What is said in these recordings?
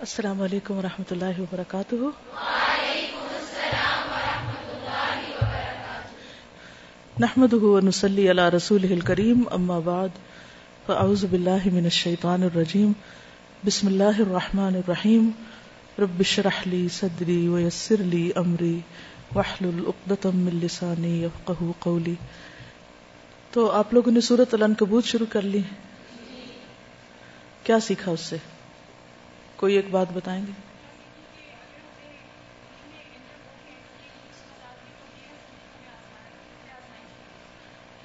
السلام علیکم ورحمۃ اللہ وبرکاتہ۔ نحمد نسلی علی رسول الکریم، اما بعد، فاعوذ باللہ من الشیطان الرجیم، بسم اللہ الرحمن الرحیم، رب شرح لی صدری ویسر لی امری، واحلل عقدۃ من لسانی یفقهوا قولی۔ تو آپ لوگوں نے سورۃ العنکبوت شروع کر لی۔ کیا سیکھا اس سے؟ کوئی ایک بات بتائیں گے؟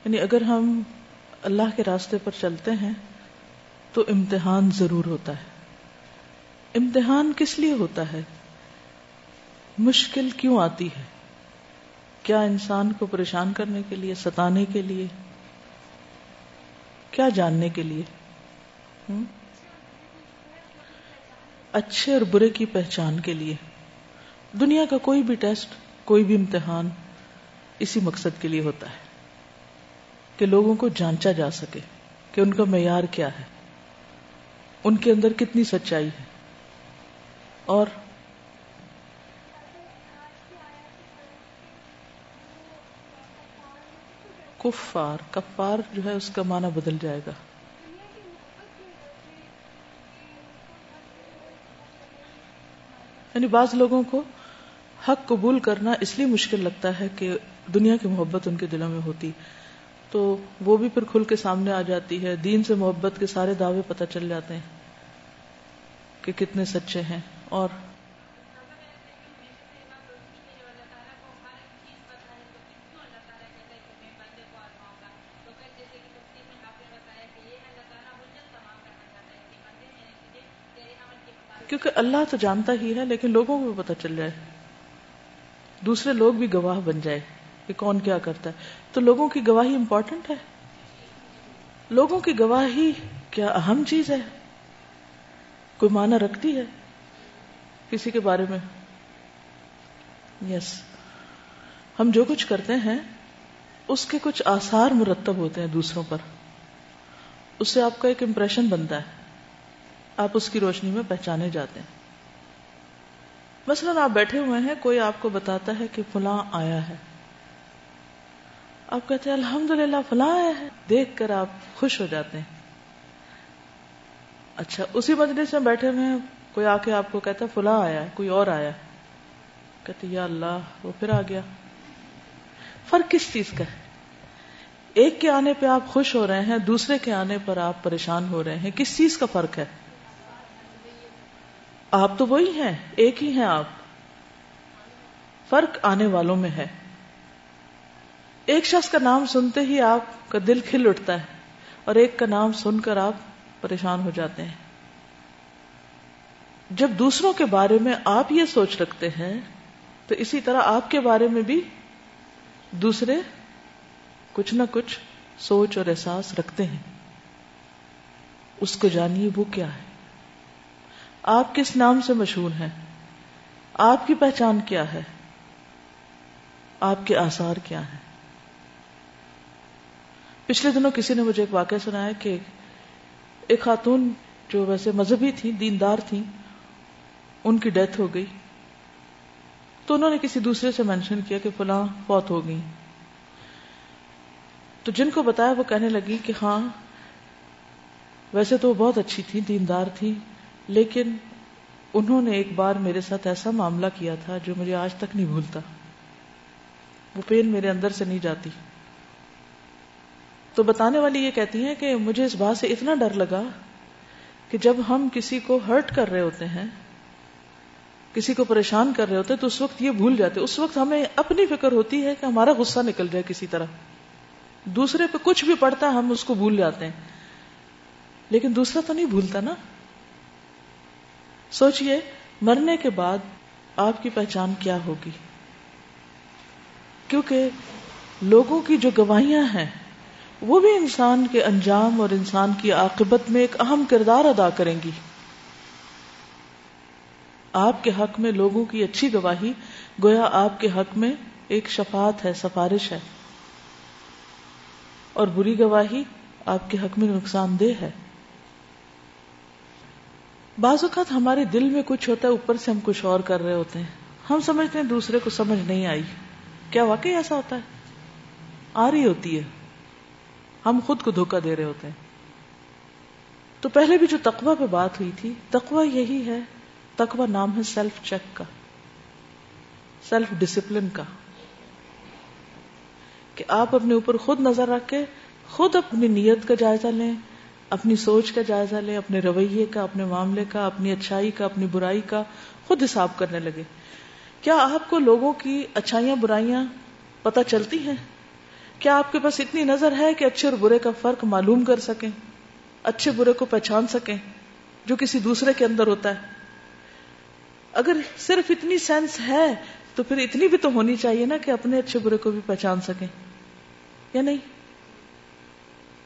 یعنی اگر ہم اللہ کے راستے پر چلتے ہیں تو امتحان ضرور ہوتا ہے۔ امتحان کس لیے ہوتا ہے؟ مشکل کیوں آتی ہے؟ کیا انسان کو پریشان کرنے کے لیے، ستانے کے لیے؟ کیا جاننے کے لیے؟ ہم؟ اچھے اور برے کی پہچان کے لیے۔ دنیا کا کوئی بھی ٹیسٹ، کوئی بھی امتحان اسی مقصد کے لیے ہوتا ہے، کہ لوگوں کو جانچا جا سکے کہ ان کا معیار کیا ہے۔ ان کے اندر کتنی سچائی ہے۔ اور کفار کفار جو ہے، اس کا معنی بدل جائے گا۔ یعنی بعض لوگوں کو حق قبول کرنا اس لیے مشکل لگتا ہے کہ دنیا کی محبت ان کے دلوں میں ہوتی۔ تو وہ بھی پھر کھل کے سامنے آ جاتی ہے۔ دین سے محبت کے سارے دعوے پتہ چل جاتے ہیں کہ کتنے سچے ہیں۔ اور کیونکہ اللہ تو جانتا ہی ہے، لیکن لوگوں کو بھی پتا چل جائے۔ دوسرے لوگ بھی گواہ بن جائے کہ کون کیا کرتا ہے۔ تو لوگوں کی گواہی امپورٹنٹ ہے۔ لوگوں کی گواہی کیا اہم چیز ہے؟ کوئی معنی رکھتی ہے کسی کے بارے میں؟ یس ہم جو کچھ کرتے ہیں، اس کے کچھ آثار مرتب ہوتے ہیں دوسروں پر۔ اس سے آپ کا ایک امپریشن بنتا ہے۔ آپ اس کی روشنی میں پہچانے جاتے ہیں۔ مثلا آپ بیٹھے ہوئے ہیں، کوئی آپ کو بتاتا ہے کہ فلاں آیا ہے۔ آپ کہتے ہیں الحمد للہ فلاں آیا ہے۔ دیکھ کر آپ خوش ہو جاتے ہیں۔ اچھا اسی مجلس میں بیٹھے ہوئے ہیں، کوئی آ کے آپ کو کہتا ہے، فلاں آیا کوئی اور آیا کہتے یا اللہ، وہ پھر آ گیا۔ فرق کس چیز کا ہے؟ ایک کے آنے پہ آپ خوش ہو رہے ہیں، دوسرے کے آنے پر آپ پریشان ہو رہے ہیں۔ کس چیز کا فرق ہے؟ آپ تو وہی ہیں، ایک ہی ہیں آپ۔ فرق آنے والوں میں ہے۔ ایک شخص کا نام سنتے ہی آپ کا دل کھل اٹھتا ہے اور ایک کا نام سن کر آپ پریشان ہو جاتے ہیں۔ جب دوسروں کے بارے میں آپ یہ سوچ رکھتے ہیں، تو اسی طرح آپ کے بارے میں بھی دوسرے کچھ نہ کچھ سوچ اور احساس رکھتے ہیں۔ اس کو جانیے وہ کیا ہے۔ آپ کس نام سے مشہور ہیں؟ آپ کی پہچان کیا ہے؟ آپ کے آثار کیا ہیں؟ پچھلے دنوں کسی نے مجھے ایک واقعہ سنایا کہ ایک خاتون جو ویسے مذہبی تھی دیندار تھی ان کی ڈیتھ ہو گئی۔ تو انہوں نے کسی دوسرے سے مینشن کیا کہ فلاں فوت ہو گئی تو جن کو بتایا وہ کہنے لگی کہ ہاں ویسے تو وہ بہت اچھی تھی دیندار تھی لیکن انہوں نے ایک بار میرے ساتھ ایسا معاملہ کیا تھا جو مجھے آج تک نہیں بھولتا۔ وہ پین میرے اندر سے نہیں جاتی۔ تو بتانے والی یہ کہتی ہے کہ مجھے اس بات سے اتنا ڈر لگا کہ جب ہم کسی کو ہرٹ کر رہے ہوتے ہیں، کسی کو پریشان کر رہے ہوتے ہیں، تو اس وقت یہ بھول جاتے اس وقت ہمیں اپنی فکر ہوتی ہے کہ ہمارا غصہ نکل جائے کسی طرح۔ دوسرے پہ کچھ بھی پڑتا ہے ہم اس کو بھول جاتے ہیں۔ لیکن دوسرا تو نہیں بھولتا نا۔ سوچئے مرنے کے بعد آپ کی پہچان کیا ہوگی۔ کیونکہ لوگوں کی جو گواہیاں ہیں، وہ بھی انسان کے انجام اور انسان کی عاقبت میں ایک اہم کردار ادا کریں گی۔ آپ کے حق میں لوگوں کی اچھی گواہی، گویا آپ کے حق میں ایک شفاعت ہے، سفارش ہے۔ اور بری گواہی آپ کے حق میں نقصان دہ ہے۔ بعض اوقات ہمارے دل میں کچھ ہوتا ہے، اوپر سے ہم کچھ اور کر رہے ہوتے ہیں۔ ہم سمجھتے ہیں دوسرے کو سمجھ نہیں آئی۔ کیا واقعی ایسا ہوتا ہے؟ آ رہی ہوتی ہے۔ ہم خود کو دھوکا دے رہے ہوتے ہیں۔ تو پہلے بھی جو تقوی پہ بات ہوئی تھی، تقوی یہی ہے، تقوی نام ہے سیلف چیک کا سیلف ڈسپلن کا۔ کہ آپ اپنے اوپر خود نظر رکھ کے، خود اپنی نیت کا جائزہ لیں اپنی سوچ کا جائزہ لیں اپنے رویے کا، اپنے معاملے کا، اپنی اچھائی کا، اپنی برائی کا، خود حساب کرنے لگے۔ کیا آپ کو لوگوں کی اچھائیاں، برائیاں پتہ چلتی ہیں؟ کیا آپ کے پاس اتنی نظر ہے کہ اچھے اور برے کا فرق معلوم کر سکیں؟ اچھے برے کو پہچان سکیں جو کسی دوسرے کے اندر ہوتا ہے؟ اگر صرف اتنی سینس ہے تو پھر اتنی بھی تو ہونی چاہیے نا کہ اپنے اچھے برے کو بھی پہچان سکیں۔ یا نہیں؟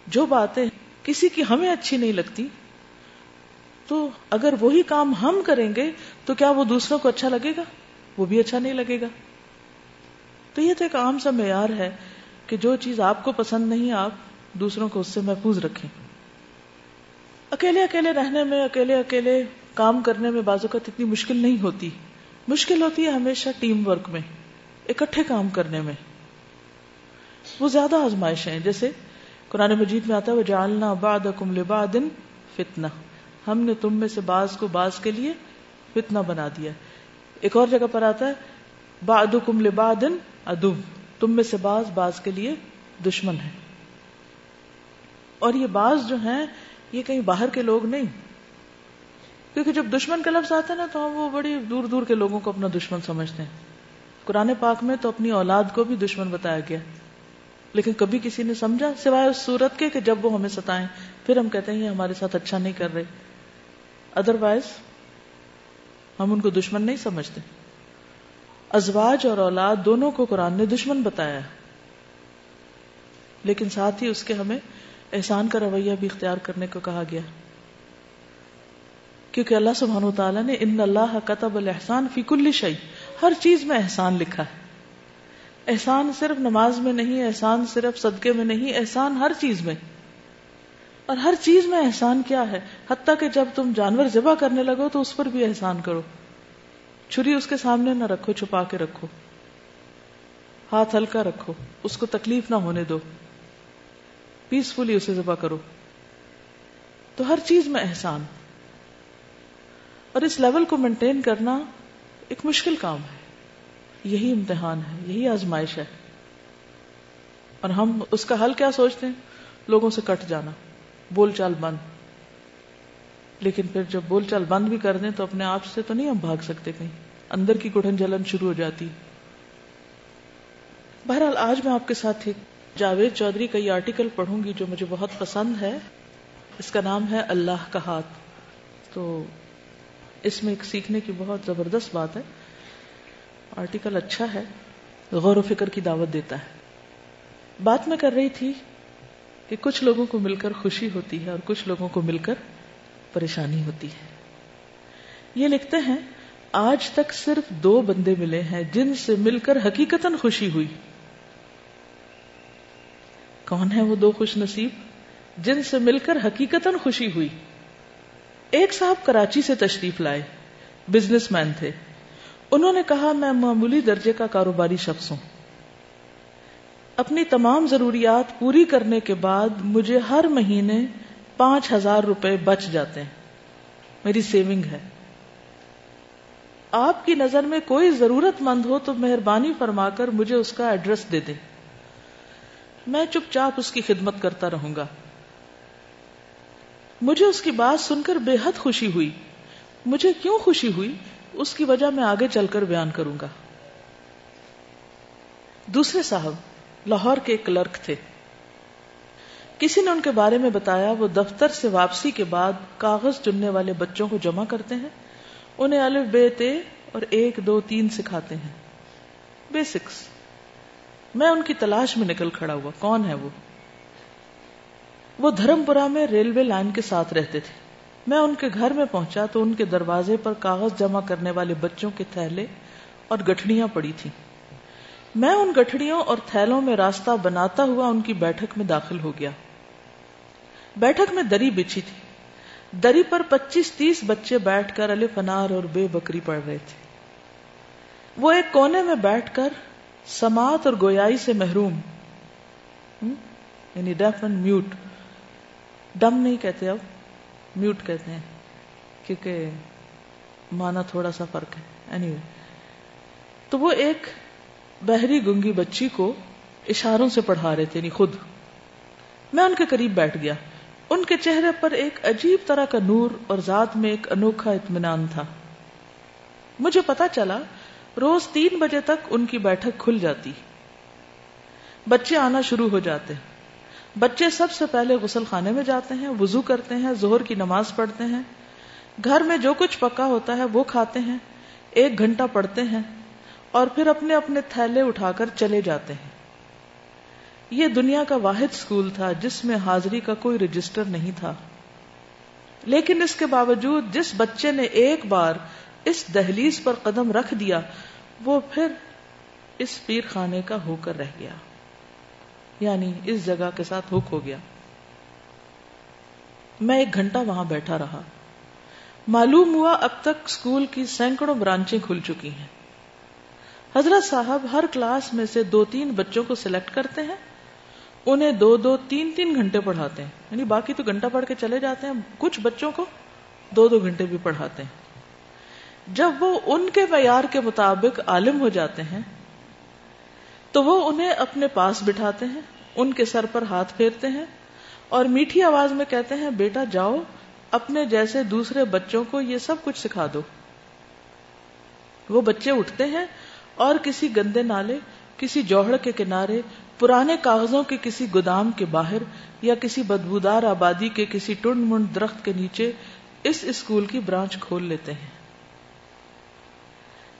جو باتیں کسی کی ہمیں اچھی نہیں لگتی، تو اگر وہی کام ہم کریں گے، تو کیا وہ دوسروں کو اچھا لگے گا؟ وہ بھی اچھا نہیں لگے گا۔ تو یہ تو ایک عام سا معیار ہے کہ جو چیز آپ کو پسند نہیں، آپ دوسروں کو اس سے محفوظ رکھیں۔ اکیلے اکیلے رہنے میں، اکیلے اکیلے کام کرنے میں بازو کا اتنی مشکل نہیں ہوتی۔ مشکل ہوتی ہے ہمیشہ ٹیم ورک میں، اکٹھے کام کرنے میں۔ وہ زیادہ آزمائش ہیں، جیسے قرآن مجید میں آتا ہے وہ جالنا باد کم لبادن فتنا ہم نے تم میں سے باز کو باز کے لیے فتنا بنا دیا۔ ایک اور جگہ پر آتا ہے باد کم لبادن ادب تم میں سے باز باز کے لیے دشمن ہے اور یہ باز جو ہیں، یہ کہیں باہر کے لوگ نہیں۔ کیونکہ جب دشمن کا لفظ آتا ہے نا، تو ہم وہ بڑی دور دور کے لوگوں کو اپنا دشمن سمجھتے ہیں۔ قرآن پاک میں تو اپنی اولاد کو بھی دشمن بتایا گیا۔ لیکن کبھی کسی نے سمجھا سوائے اس صورت کے کہ جب وہ ہمیں ستائیں، پھر ہم کہتے ہیں یہ ہمارے ساتھ اچھا نہیں کر رہے۔ ادر وائز ہم ان کو دشمن نہیں سمجھتے۔ ازواج اور اولاد دونوں کو قرآن نے دشمن بتایا لیکن ساتھ ہی اس کے ہمیں احسان کا رویہ بھی اختیار کرنے کو کہا گیا۔ کیونکہ اللہ سبحانہ و تعالیٰ نے ان اللہ قطب الحسان فی کل شعی ہر چیز میں احسان لکھا ہے۔ احسان صرف نماز میں نہیں، احسان صرف صدقے میں نہیں، احسان ہر چیز میں۔ اور ہر چیز میں احسان کیا ہے؟ حتیٰ کہ جب تم جانور ذبح کرنے لگو تو اس پر بھی احسان کرو۔ چھری اس کے سامنے نہ رکھو، چھپا کے رکھو۔ ہاتھ ہلکا رکھو، اس کو تکلیف نہ ہونے دو۔ پیسفلی اسے ذبح کرو۔ تو ہر چیز میں احسان۔ اور اس لیول کو مینٹین کرنا ایک مشکل کام ہے۔ یہی امتحان ہے، یہی آزمائش ہے۔ اور ہم اس کا حل کیا سوچتے ہیں؟ لوگوں سے کٹ جانا، بول چال بند۔ لیکن پھر جب بول چال بند بھی کر دیں تو اپنے آپ سے تو نہیں ہم بھاگ سکتے کہیں۔ اندر کی گڑھن جلن شروع ہو جاتی۔ بہرحال آج میں آپ کے ساتھ ایک جاوید چودھری کا یہ آرٹیکل پڑھوں گی جو مجھے بہت پسند ہے۔ اس کا نام ہے اللہ کا ہاتھ۔ تو اس میں ایک سیکھنے کی بہت زبردست بات ہے۔ آرٹیکل اچھا ہے، غور و فکر کی دعوت دیتا ہے۔ بات میں کر رہی تھی کہ کچھ لوگوں کو مل کر خوشی ہوتی ہے اور کچھ لوگوں کو مل کر پریشانی ہوتی ہے۔ یہ لکھتے ہیں، آج تک صرف دو بندے ملے ہیں جن سے مل کر حقیقت خوشی ہوئی۔ کون ہے وہ دو خوش نصیب؟ جن سے مل کر حقیقت خوشی ہوئی۔ ایک صاحب کراچی سے تشریف لائے بزنس مین تھے۔ انہوں نے کہا، میں معمولی درجے کا کاروباری شخص ہوں۔ اپنی تمام ضروریات پوری کرنے کے بعد مجھے ہر مہینے پانچ ہزار روپے بچ جاتے ہیں۔ میری سیونگ ہے۔ آپ کی نظر میں کوئی ضرورت مند ہو تو مہربانی فرما کر مجھے اس کا ایڈریس دے دیں۔ میں چپ چاپ اس کی خدمت کرتا رہوں گا۔ مجھے اس کی بات سن کر بے حد خوشی ہوئی۔ مجھے کیوں خوشی ہوئی؟ اس کی وجہ میں آگے چل کر بیان کروں گا۔ دوسرے صاحب لاہور کے کلرک تھے۔ کسی نے ان کے بارے میں بتایا، وہ دفتر سے واپسی کے بعد کاغذ چننے والے بچوں کو جمع کرتے ہیں۔ انہیں الف، بے، تے اور ایک، دو، تین سکھاتے ہیں۔ بیسکس۔ میں ان کی تلاش میں نکل کھڑا ہوا۔ کون ہے وہ؟ وہ دھرم پورا میں ریلوے لائن کے ساتھ رہتے تھے۔ میں ان کے گھر میں پہنچا تو ان کے دروازے پر کاغذ جمع کرنے والے بچوں کے تھیلے اور گٹھڑیاں پڑی تھی میں ان گٹھڑیوں اور تھیلوں میں راستہ بناتا ہوا ان کی بیٹھک میں داخل ہو گیا۔ بیٹھک میں دری بچھی تھی۔ دری پر پچیس تیس بچے بیٹھ کر علی فنار اور بے بکری پڑھ رہے تھے۔ وہ ایک کونے میں بیٹھ کر سماعت اور گویائی سے محروم۔ یعنی ڈیف اینڈ میوٹ۔ ڈم نہیں کہتے اب میوٹ کہتے ہیں، کیونکہ مانا تھوڑا سا فرق ہے۔ Anyway. تو وہ ایک بحری گنگی بچی کو اشاروں سے پڑھا رہے تھے یعنی خود۔ میں ان کے قریب بیٹھ گیا۔ ان کے چہرے پر ایک عجیب طرح کا نور اور ذات میں ایک انوکھا اطمینان تھا۔ مجھے پتا چلا، روز تین بجے تک ان کی بیٹھک کھل جاتی۔ بچے آنا شروع ہو جاتے۔ بچے سب سے پہلے غسل خانے میں جاتے ہیں، وضو کرتے ہیں زہر کی نماز پڑھتے ہیں۔ گھر میں جو کچھ پکا ہوتا ہے وہ کھاتے ہیں، ایک گھنٹہ پڑھتے ہیں اور پھر اپنے اپنے تھیلے اٹھا کر چلے جاتے ہیں۔ یہ دنیا کا واحد اسکول تھا جس میں حاضری کا کوئی رجسٹر نہیں تھا۔ لیکن اس کے باوجود جس بچے نے ایک بار اس دہلیز پر قدم رکھ دیا، وہ پھر اس پیر خانے کا ہو کر رہ گیا۔ یعنی اس جگہ کے ساتھ ہک ہو گیا۔ میں ایک گھنٹہ وہاں بیٹھا رہا۔ معلوم ہوا اب تک اسکول کی سینکڑوں برانچیں کھل چکی ہیں۔ حضرت صاحب ہر کلاس میں سے دو تین بچوں کو سلیکٹ کرتے ہیں۔ انہیں دو دو تین تین گھنٹے پڑھاتے ہیں۔ یعنی باقی تو گھنٹہ پڑھ کے چلے جاتے ہیں۔ کچھ بچوں کو دو دو گھنٹے بھی پڑھاتے ہیں۔ جب وہ ان کے معیار کے مطابق عالم ہو جاتے ہیں تو وہ انہیں اپنے پاس بٹھاتے ہیں، ان کے سر پر ہاتھ پھیرتے ہیں اور میٹھی آواز میں کہتے ہیں، بیٹا جاؤ، اپنے جیسے دوسرے بچوں کو یہ سب کچھ سکھا دو۔ وہ بچے اٹھتے ہیں اور کسی گندے نالے، کسی جوہڑ کے کنارے، پرانے کاغذوں کے کسی گودام کے باہر یا کسی بدبودار آبادی کے کسی ٹنڈ منڈ درخت کے نیچے اس اسکول کی برانچ کھول لیتے ہیں۔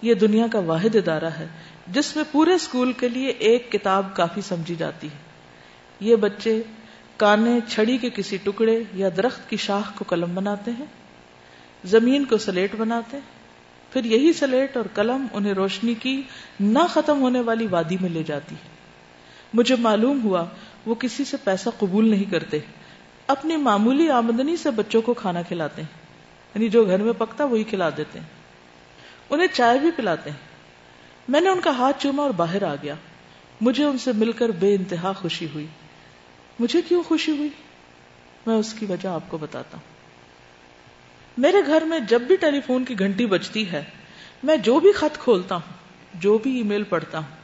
یہ دنیا کا واحد ادارہ ہے۔ جس میں پورے اسکول کے لیے ایک کتاب کافی سمجھی جاتی ہے۔ یہ بچے کانے چھڑی کے کسی ٹکڑے یا درخت کی شاخ کو قلم بناتے ہیں، زمین کو سلیٹ بناتے ہیں۔ پھر یہی سلیٹ اور قلم انہیں روشنی کی نہ ختم ہونے والی وادی میں لے جاتی ہے۔ مجھے معلوم ہوا وہ کسی سے پیسہ قبول نہیں کرتے۔ اپنی معمولی آمدنی سے بچوں کو کھانا کھلاتے ہیں یعنی جو گھر میں پکتا وہی کھلا دیتے ہیں۔ انہیں چائے بھی پلاتے ہیں۔ میں نے ان کا ہاتھ چوما اور باہر آ گیا۔ مجھے ان سے مل کر بے انتہا خوشی ہوئی۔ مجھے کیوں خوشی ہوئی؟ میں اس کی وجہ آپ کو بتاتا ہوں۔ میرے گھر میں جب بھی ٹیلی فون کی گھنٹی بجتی ہے، میں جو بھی خط کھولتا ہوں، جو بھی ای میل پڑھتا ہوں،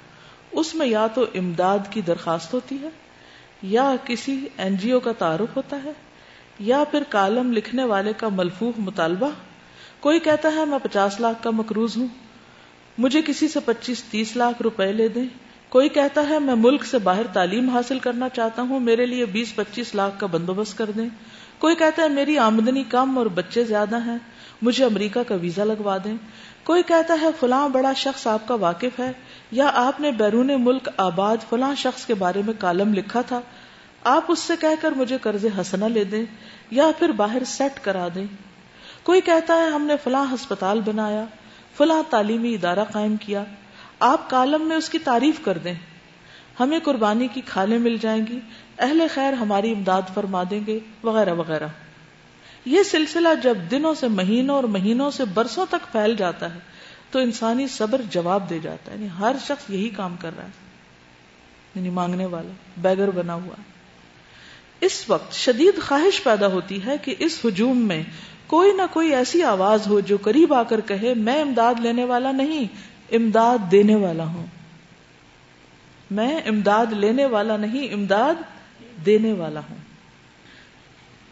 اس میں یا تو امداد کی درخواست ہوتی ہے، یا کسی این جی او کا تعارف ہوتا ہے، یا پھر کالم لکھنے والے کا ملفوف مطالبہ۔ کوئی کہتا ہے، میں پچاس لاکھ کا مقروض ہوں۔ مجھے کسی سے پچیس تیس لاکھ روپے لے دیں۔ کوئی کہتا ہے میں ملک سے باہر تعلیم حاصل کرنا چاہتا ہوں، میرے لیے بیس پچیس لاکھ کا بندوبست کر دیں۔ کوئی کہتا ہے میری آمدنی کم اور بچے زیادہ ہیں، مجھے امریکہ کا ویزا لگوا دیں۔ کوئی کہتا ہے فلاں بڑا شخص آپ کا واقف ہے، یا آپ نے بیرون ملک آباد فلاں شخص کے بارے میں کالم لکھا تھا۔ آپ اس سے کہہ کر مجھے قرض ہسنا لے دیں یا پھر باہر سیٹ کرا دیں۔ کوئی کہتا ہے ہم نے فلاں ہسپتال بنایا فلاں تعلیمی ادارہ قائم کیا، آپ کالم میں اس کی تعریف کر دیں۔ ہمیں قربانی کی کھالیں مل جائیں گی، اہل خیر ہماری امداد فرما دیں گے، وغیرہ وغیرہ۔ یہ سلسلہ جب دنوں سے مہینوں اور مہینوں سے برسوں تک پھیل جاتا ہے، تو انسانی صبر جواب دے جاتا ہے۔ یعنی ہر شخص یہی کام کر رہا ہے۔ یعنی مانگنے والا بیگر بنا ہوا۔ اس وقت شدید خواہش پیدا ہوتی ہے کہ اس ہجوم میں کوئی نہ کوئی ایسی آواز ہو جو قریب آ کر کہے، میں امداد لینے والا نہیں، امداد دینے والا ہوں۔ میں امداد لینے والا نہیں، امداد دینے والا ہوں۔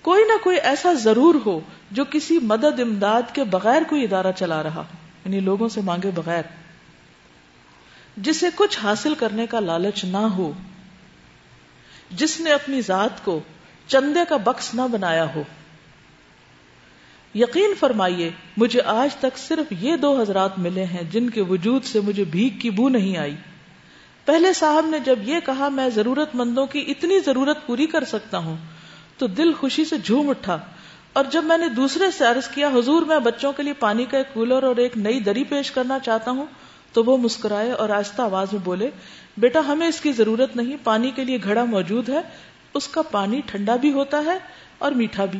کوئی نہ کوئی ایسا ضرور ہو جو کسی مدد امداد کے بغیر کوئی ادارہ چلا رہا ہو یعنی لوگوں سے مانگے بغیر۔ جسے کچھ حاصل کرنے کا لالچ نہ ہو، جس نے اپنی ذات کو چندے کا بکس نہ بنایا ہو۔ یقین فرمائیے، مجھے آج تک صرف یہ دو حضرات ملے ہیں جن کے وجود سے مجھے بھیک کی بو نہیں آئی۔ پہلے صاحب نے جب یہ کہا، میں ضرورت مندوں کی اتنی ضرورت پوری کر سکتا ہوں، تو دل خوشی سے جھوم اٹھا۔ اور جب میں نے دوسرے سے عرض کیا، حضور، میں بچوں کے لیے پانی کا ایک کولر اور ایک نئی دری پیش کرنا چاہتا ہوں، تو وہ مسکرائے اور آہستہ آواز میں بولے، بیٹا، ہمیں اس کی ضرورت نہیں، پانی کے لیے گھڑا موجود ہے، اس کا پانی ٹھنڈا بھی ہوتا ہے اور میٹھا بھی۔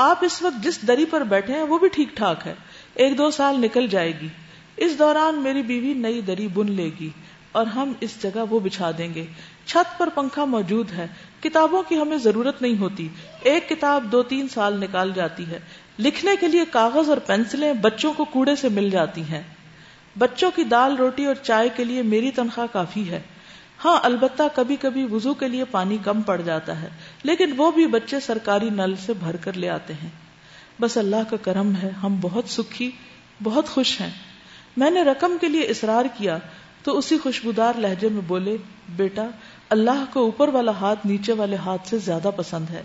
آپ اس وقت جس دری پر بیٹھے ہیں وہ بھی ٹھیک ٹھاک ہے۔ ایک دو سال نکل جائے گی۔ اس دوران میری بیوی نئی دری بن لے گی اور ہم اس جگہ وہ بچھا دیں گے۔ چھت پر پنکھا موجود ہے۔ کتابوں کی ہمیں ضرورت نہیں ہوتی۔ ایک کتاب دو تین سال نکال جاتی ہے۔ لکھنے کے لیے کاغذ اور پینسلیں بچوں کو کوڑے سے مل جاتی ہیں۔ بچوں کی دال، روٹی اور چائے کے لیے میری تنخواہ کافی ہے۔ ہاں البتہ کبھی کبھی وضو کے لیے پانی کم پڑ جاتا ہے۔ لیکن وہ بھی بچے سرکاری نل سے بھر کر لے آتے ہیں۔ بس اللہ کا کرم ہے، ہم بہت سکھی، بہت خوش ہیں۔ میں نے رقم کے لیے اصرار کیا تو اسی خوشبودار لہجے میں بولے، بیٹا، اللہ کو اوپر والا ہاتھ نیچے والے ہاتھ سے زیادہ پسند ہے۔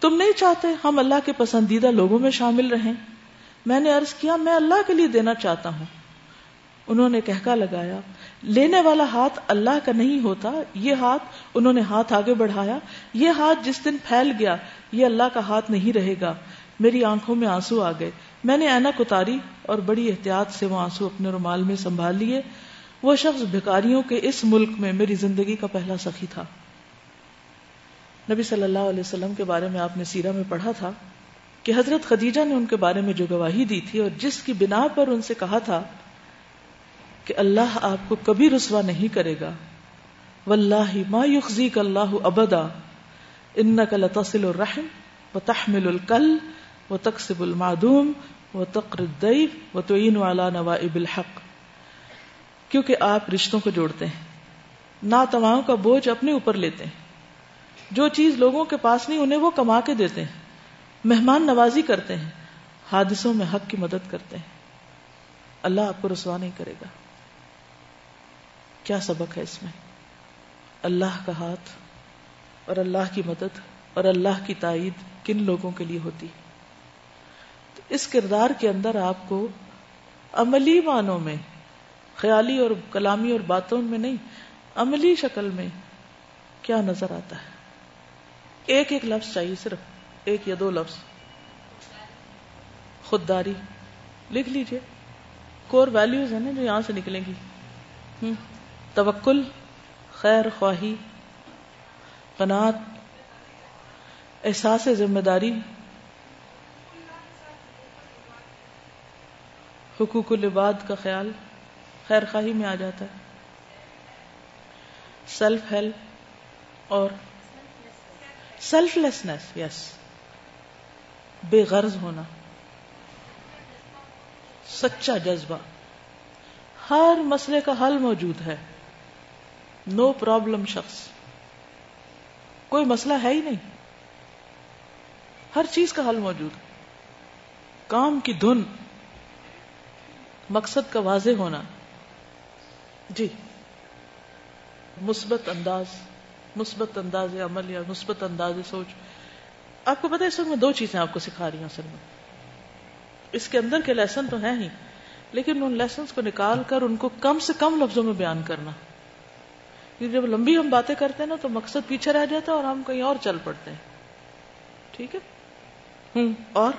تم نہیں چاہتے ہم اللہ کے پسندیدہ لوگوں میں شامل رہیں؟ میں نے عرض کیا، میں اللہ کے لیے دینا چاہتا ہوں۔ انہوں نے کہکا لگایا لینے والا ہاتھ اللہ کا نہیں ہوتا، یہ ہاتھ انہوں نے ہاتھ آگے بڑھایا، یہ ہاتھ جس دن پھیل گیا، یہ اللہ کا ہاتھ نہیں رہے گا۔ میری آنکھوں میں آنسو آ گئے۔ میں نے اینک اتاری اور بڑی احتیاط سے وہ آنسو اپنے رومال میں سنبھال لیے۔ وہ شخص بھکاریوں کے اس ملک میں میری زندگی کا پہلا سخی تھا۔ نبی صلی اللہ علیہ وسلم کے بارے میں آپ نے سیرا میں پڑھا تھا کہ حضرت خدیجہ نے ان کے بارے میں جو گواہی دی تھی اور جس کی بنا پر ان سے کہا تھا کہ اللہ آپ کو کبھی رسوا نہیں کرے گا۔ واللہ ما یخزیک اللہ ابدا۔ انک لتصل الرحم وتحمل الکل وتقسب المعدوم وتقر الضیف وتعین علی نوائب الحق۔ کیونکہ آپ رشتوں کو جوڑتے ہیں۔ ناتواؤں کا بوجھ اپنے اوپر لیتے ہیں۔ جو چیز لوگوں کے پاس نہیں، انہیں وہ کما کے دیتے ہیں۔ مہمان نوازی کرتے ہیں۔ حادثوں میں حق کی مدد کرتے ہیں۔ اللہ آپ کو رسوا نہیں کرے گا۔ کیا سبق ہے اس میں؟ اللہ کا ہاتھ اور اللہ کی مدد اور اللہ کی تائید کن لوگوں کے لیے ہوتی؟ اس کردار کے اندر آپ کو عملی معنوں میں، خیالی اور کلامی اور باتوں میں نہیں، عملی شکل میں کیا نظر آتا ہے؟ ایک ایک لفظ چاہیے صرف، ایک یا دو لفظ۔ خودداری، لکھ لیجیے۔ کور ویلیوز ہیں نا جو یہاں سے نکلیں گی۔ ہوں۔ توکل، خیر خواہی، قناعت، احساس ذمہ داری حقوق العباد کا خیال، خیر خواہی میں آ جاتا ہے۔ سیلف ہیلپ اور سیلف لیسنس یس بے غرض ہونا، سچا جذبہ۔ ہر مسئلے کا حل موجود ہے۔ نو پرابلم شخص کوئی مسئلہ ہے ہی نہیں ہر چیز کا حل موجود کام کی دھن مقصد کا واضح ہونا جی مثبت انداز مثبت انداز عمل یا مثبت انداز سوچ آپ کو پتا اس وقت میں دو چیزیں آپ کو سکھا رہی ہوں اصل میں اس کے اندر کے لیسن تو ہیں ہی لیکن ان لیسنس کو نکال کر ان کو کم سے کم لفظوں میں بیان کرنا جب لمبی ہم باتیں کرتے ہیں نا تو مقصد پیچھے رہ جاتا ہے اور ہم کہیں اور چل پڑتے ہیں۔ ٹھیک ہے؟ ہوں اور؟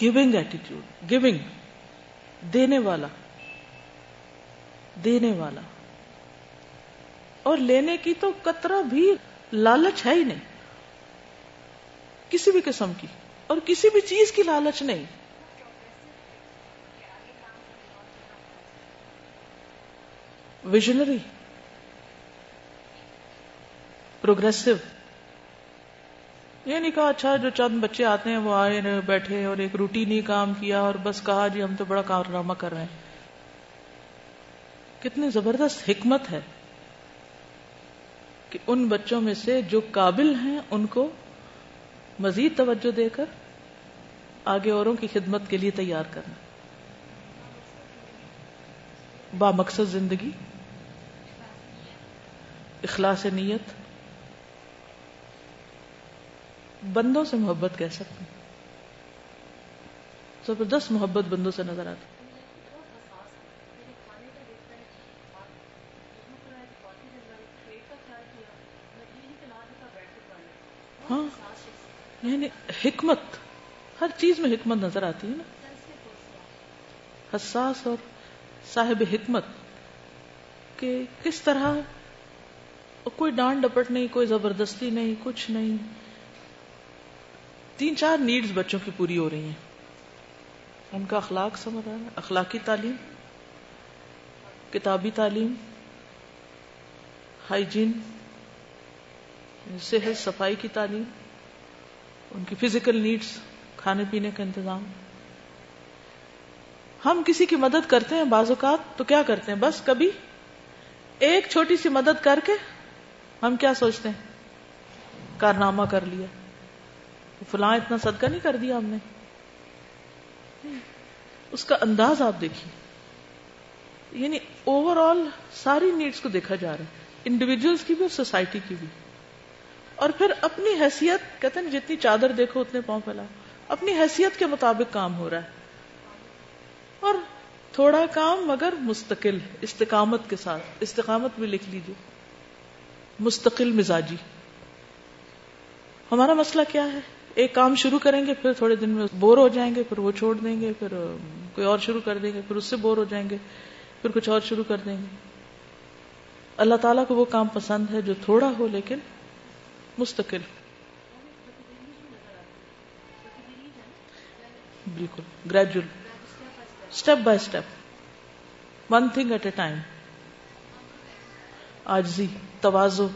گیونگ ایٹیٹیوڈ گیونگ دینے والا دینے والا۔ اور لینے کی تو قطرہ بھی لالچ ہے ہی نہیں۔ کسی بھی قسم کی، اور کسی بھی چیز کی لالچ نہیں۔ ویژنری پروگرسو یہ نہیں کہا اچھا جو چند بچے آتے ہیں وہ آئے بیٹھے اور ایک روٹینی کام کیا اور بس کہا جی ہم تو بڑا کارنامہ کر رہے ہیں. کتنی زبردست حکمت ہے کہ ان بچوں میں سے جو قابل ہیں ان کو مزید توجہ دے کر آگے اوروں کی خدمت کے لیے تیار کرنا۔ با مقصد زندگی اخلاص نیت بندوں سے محبت کہہ سکتے ہیں۔ زبردست محبت بندوں سے نظر آتی ہاں۔ یعنی حکمت، ہر چیز میں حکمت نظر آتی ہے نا۔ حساس اور صاحب حکمت کہ کس طرح کوئی ڈانٹ ڈپٹ نہیں، کوئی زبردستی نہیں، کچھ نہیں۔ تین چار نیڈز بچوں کی پوری ہو رہی ہیں۔ ان کا اخلاق سمجھ رہا ہے، اخلاقی تعلیم، کتابی تعلیم، ہائیجین، صحت، صفائی کی تعلیم، ان کی فزیکل نیڈس کھانے پینے کا انتظام۔ ہم کسی کی مدد کرتے ہیں بعض اوقات تو کیا کرتے ہیں؟ بس کبھی ایک چھوٹی سی مدد کر کے ہم کیا سوچتے ہیں؟ کارنامہ کر لیا۔ فلاں اتنا صدقہ نہیں کر دیا ہم نے۔ اس کا انداز آپ دیکھیے۔ یعنی اوور آل ساری نیڈس کو دیکھا جا رہا ہے۔ انڈیویجلس کی بھی اور سوسائٹی کی بھی۔ اور پھر اپنی حیثیت، کہتے ہیں جتنی چادر دیکھو اتنے پاؤں پھیلا اپنی حیثیت کے مطابق کام ہو رہا ہے۔ اور تھوڑا کام مگر مستقل استقامت کے ساتھ۔ استقامت بھی لکھ لیجیے مستقل مزاجی۔ ہمارا مسئلہ کیا ہے؟ ایک کام شروع کریں گے، پھر تھوڑے دن میں بور ہو جائیں گے، پھر وہ چھوڑ دیں گے، پھر کوئی اور شروع کر دیں گے، پھر اس سے بور ہو جائیں گے، پھر کچھ اور شروع کر دیں گے۔ اللہ تعالیٰ کو وہ کام پسند ہے جو تھوڑا ہو لیکن مستقل۔ بالکل gradual step by step one thing at a time آجزی توازو۔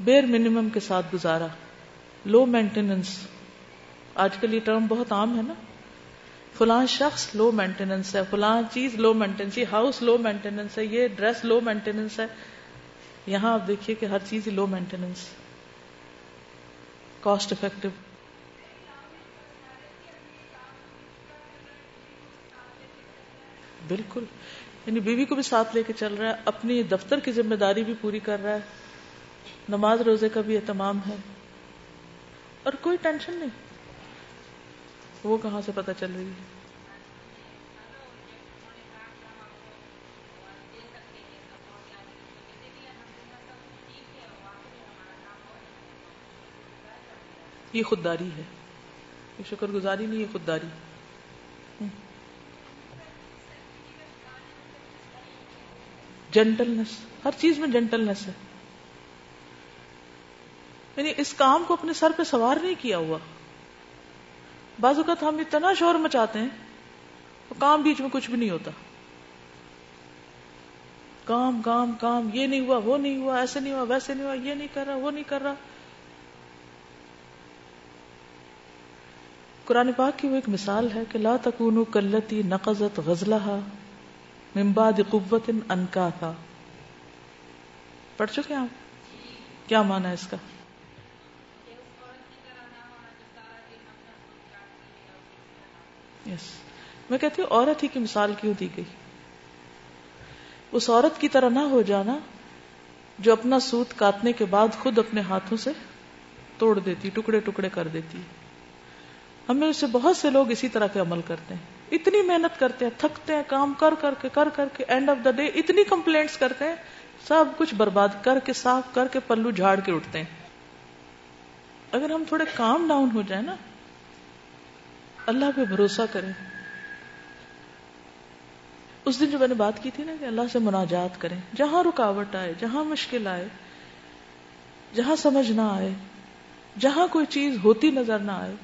بیر منیمم کے ساتھ گزارا۔ لو مینٹیننس آج کل یہ ٹرم بہت عام ہے نا۔ فلاں شخص لو مینٹیننس ہے، فلاں چیز لو مینٹیننس یہ ہاؤس لو مینٹیننس ہے، یہ ڈریس لو مینٹیننس ہے۔ یہاں آپ دیکھیے کہ ہر چیز لو مینٹیننس کاسٹ افیکٹو بالکل۔ یعنی بیوی کو بھی ساتھ لے کے چل رہا ہے، اپنی دفتر کی ذمہ داری بھی پوری کر رہا ہے۔ نماز روزے کا بھی اہتمام ہے۔ اور کوئی ٹینشن نہیں۔ وہ کہاں سے پتا چل رہی ہے؟ یہ خودداری ہے۔ یہ شکر گزاری نہیں، یہ خودداری۔ جینٹلنس ہر چیز میں جینٹلنس ہے۔ یعنی اس کام کو اپنے سر پہ سوار نہیں کیا ہوا۔ بعض اوقات ہم اتنا شور مچاتے ہیں، تو کام بیچ میں کچھ بھی نہیں ہوتا۔ کام کام کام، یہ نہیں ہوا، وہ نہیں ہوا، ایسے نہیں ہوا، ویسے نہیں ہوا، یہ نہیں کر رہا، وہ نہیں کر رہا۔ قرآن پاک کی وہ ایک مثال ہے کہ لا تکونو کلتی نقزت غزلہ ممباد قوت انکا تھا پڑھ چکے آپ؟ کیا مانا اس کا؟ یس میں کہتی ہوں عورت ہی کی مثال کیوں دی گئی؟ اس عورت کی طرح نہ ہو جانا جو اپنا سوت کاٹنے کے بعد خود اپنے ہاتھوں سے توڑ دیتی، ٹکڑے ٹکڑے کر دیتی۔ ہمیں سے بہت سے لوگ اسی طرح کے عمل کرتے ہیں۔ اتنی محنت کرتے ہیں، تھکتے ہیں، کام کر کر کے، کر کر کے اینڈ آف دا ڈے اتنی کمپلینٹس کرتے ہیں، سب کچھ برباد کر کے، صاف کر کے پلو جھاڑ کے اٹھتے ہیں۔ اگر ہم تھوڑے کام ڈاؤن ہو جائیں نا، اللہ پہ بھروسہ کریں۔ اس دن جو میں نے بات کی تھی نا کہ اللہ سے مناجات کریں، جہاں رکاوٹ آئے، جہاں مشکل آئے، جہاں سمجھ نہ آئے، جہاں کوئی چیز ہوتی نظر نہ آئے